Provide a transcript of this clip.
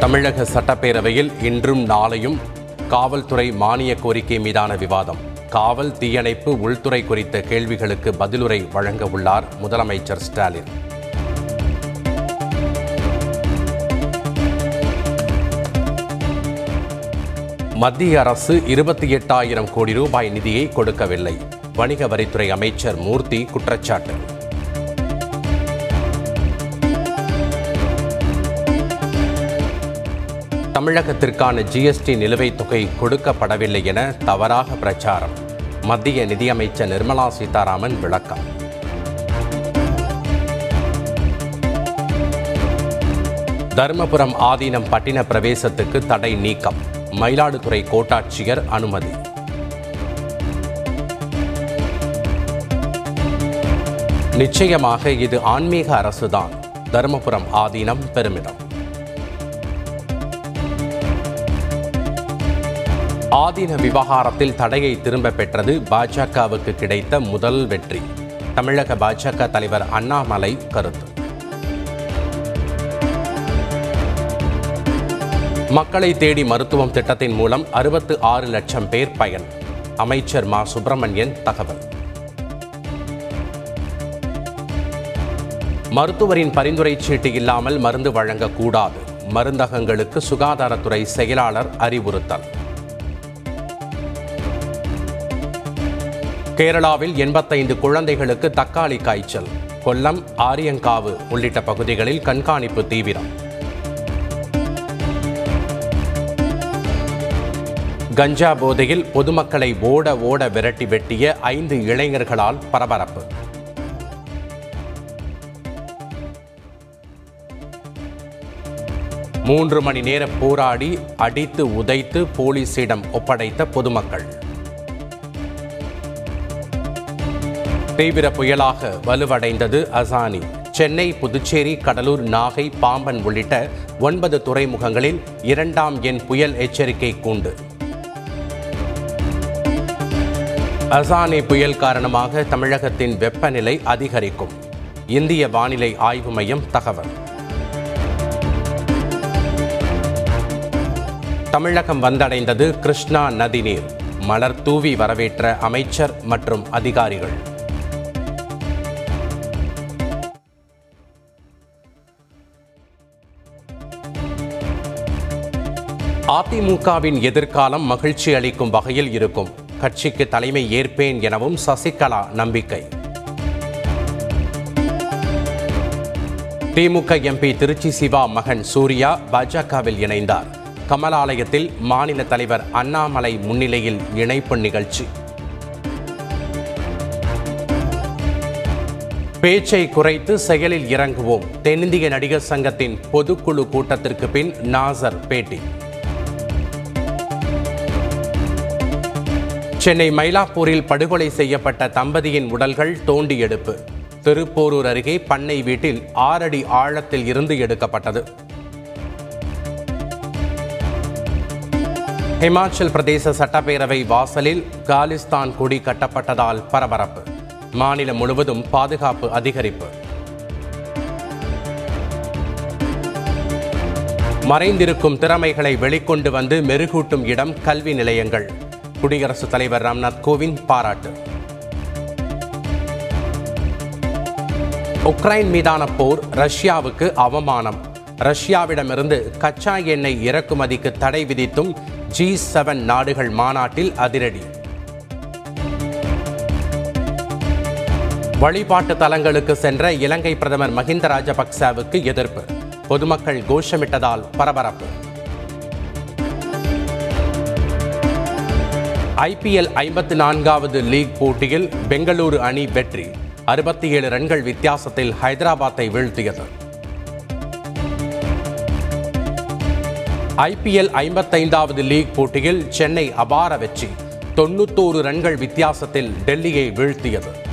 தமிழக சட்டப்பேரவையில் இன்றும் நாளையும் காவல்துறை மானிய கோரிக்கை மீதான விவாதம். காவல் தீயணைப்பு உள்துறை குறித்த கேள்விகளுக்கு பதிலுரை வழங்க உள்ளார் முதலமைச்சர் ஸ்டாலின். மத்திய அரசு இருபத்தி எட்டாயிரம் கோடி ரூபாய் நிதியை கொடுக்கவில்லை. வணிக வரித்துறை அமைச்சர் மூர்த்தி குற்றச்சாட்டு. தமிழகத்திற்கான ஜிஎஸ்டி நிலுவைத் தொகை கொடுக்கப்படவில்லை என தவறாக பிரச்சாரம். மத்திய நிதியமைச்சர் நிர்மலா சீதாராமன் விளக்கம். தருமபுரம் ஆதீனம் பட்டின பிரவேசத்துக்கு தடை நீக்கம். மயிலாடுதுறை கோட்டாட்சியர் அனுமதி. நிச்சயமாக இது ஆன்மீக அரசுதான். தருமபுரம் ஆதீனம் பெருமிதம். ஆதீன விவகாரத்தில் தடையை திரும்ப பெற்றது பாஜகவுக்கு கிடைத்த முதல் வெற்றி. தமிழக பாஜக தலைவர் அண்ணாமலை கருத்து. மக்களை தேடி மருத்துவம் திட்டத்தின் மூலம் அறுபத்து ஆறு லட்சம் பேர் பயன். அமைச்சர் மா. சுப்பிரமணியன் தகவல். மருத்துவரின் பரிந்துரை சீட்டு இல்லாமல் மருந்து வழங்கக்கூடாது. மருந்தகங்களுக்கு சுகாதாரத்துறை செயலாளர் அறிவுறுத்தல். கேரளாவில் எண்பத்தைந்து குழந்தைகளுக்கு தக்காளி காய்ச்சல். கொல்லம் ஆரியங்காவு உள்ளிட்ட பகுதிகளில் கண்காணிப்பு தீவிரம். கஞ்சா போதையில் பொதுமக்களை ஓட ஓட விரட்டி வெட்டிய ஐந்து இளைஞர்களால் பரபரப்பு. மூன்று மணி நேர போராடி அடித்து உதைத்து போலீசிடம் ஒப்படைத்த பொதுமக்கள். தீவிர புயலாக வலுவடைந்தது அசானி. சென்னை புதுச்சேரி கடலூர் நாகை பாம்பன் உள்ளிட்ட ஒன்பது துறைமுகங்களில் இரண்டாம் எண் புயல் எச்சரிக்கை கூண்டு. அசானி புயல் காரணமாக தமிழகத்தின் வெப்பநிலை அதிகரிக்கும். இந்திய வானிலை ஆய்வு மையம் தகவல். தமிழகம் வந்தடைந்தது கிருஷ்ணா நதிநீர். மலர் தூவி வரவேற்ற அமைச்சர் மற்றும் அதிகாரிகள். அதிமுகவின் எதிர்காலம் மகிழ்ச்சி அளிக்கும் வகையில் இருக்கும். கட்சிக்கு தலைமை ஏற்பேன் எனவும் சசிகலா நம்பிக்கை. திமுக எம்பி திருச்சி சிவா மகன் சூர்யா பாஜகவில் இணைந்தார். கமலாலயத்தில் மாநில தலைவர் அண்ணாமலை முன்னிலையில் இணைப்பு நிகழ்ச்சி. பேச்சை குறைத்து செயலில் இறங்குவோம். தென்னிந்திய நடிகர் சங்கத்தின் பொதுக்குழு கூட்டத்திற்கு பின் நாசர் பேட்டி. சென்னை மயிலாப்பூரில் படுகொலை செய்யப்பட்ட தம்பதியின் உடல்கள் தோண்டி எடுப்பு. திருப்போரூர் அருகே பண்ணை வீட்டில் ஆறடி ஆழத்தில் இருந்து எடுக்கப்பட்டது. ஹிமாச்சல் பிரதேச சட்டப்பேரவை வாசலில் காலிஸ்தான் கொடி கட்டப்பட்டதால் பரபரப்பு. மாநிலம் முழுவதும் பாதுகாப்பு அதிகரிப்பு. மறைந்திருக்கும் திறமைகளை வெளிக்கொண்டு வந்து மெருகூட்டும் இடம் கல்வி நிலையங்கள். குடியரசுத் தலைவர் ராம்நாத் கோவிந்த் பாராட்டு. உக்ரைன் மீதான போர் ரஷ்யாவுக்கு அவமானம். ரஷ்யாவிடமிருந்து கச்சா எண்ணெய் இறக்குமதிக்கு தடை விதித்தும் ஜி செவன் நாடுகள் மாநாட்டில் அதிரடி. வழிபாட்டு தலங்களுக்கு சென்ற இலங்கை பிரதமர் மஹிந்த ராஜபக்சவுக்கு எதிர்ப்பு. பொதுமக்கள் கோஷமிட்டதால் பரபரப்பு. ஐபிஎல் ஐம்பத்தி நான்காவது லீக் போட்டியில் பெங்களூரு அணி வெற்றி. அறுபத்தி ஏழு ரன்கள் வித்தியாசத்தில் ஹைதராபாத்தை வீழ்த்தியது. ஐபிஎல் ஐம்பத்தைந்தாவது லீக் போட்டியில் சென்னை அபார வெற்றி. தொண்ணூத்தோரு ரன்கள் வித்தியாசத்தில் டெல்லியை வீழ்த்தியது.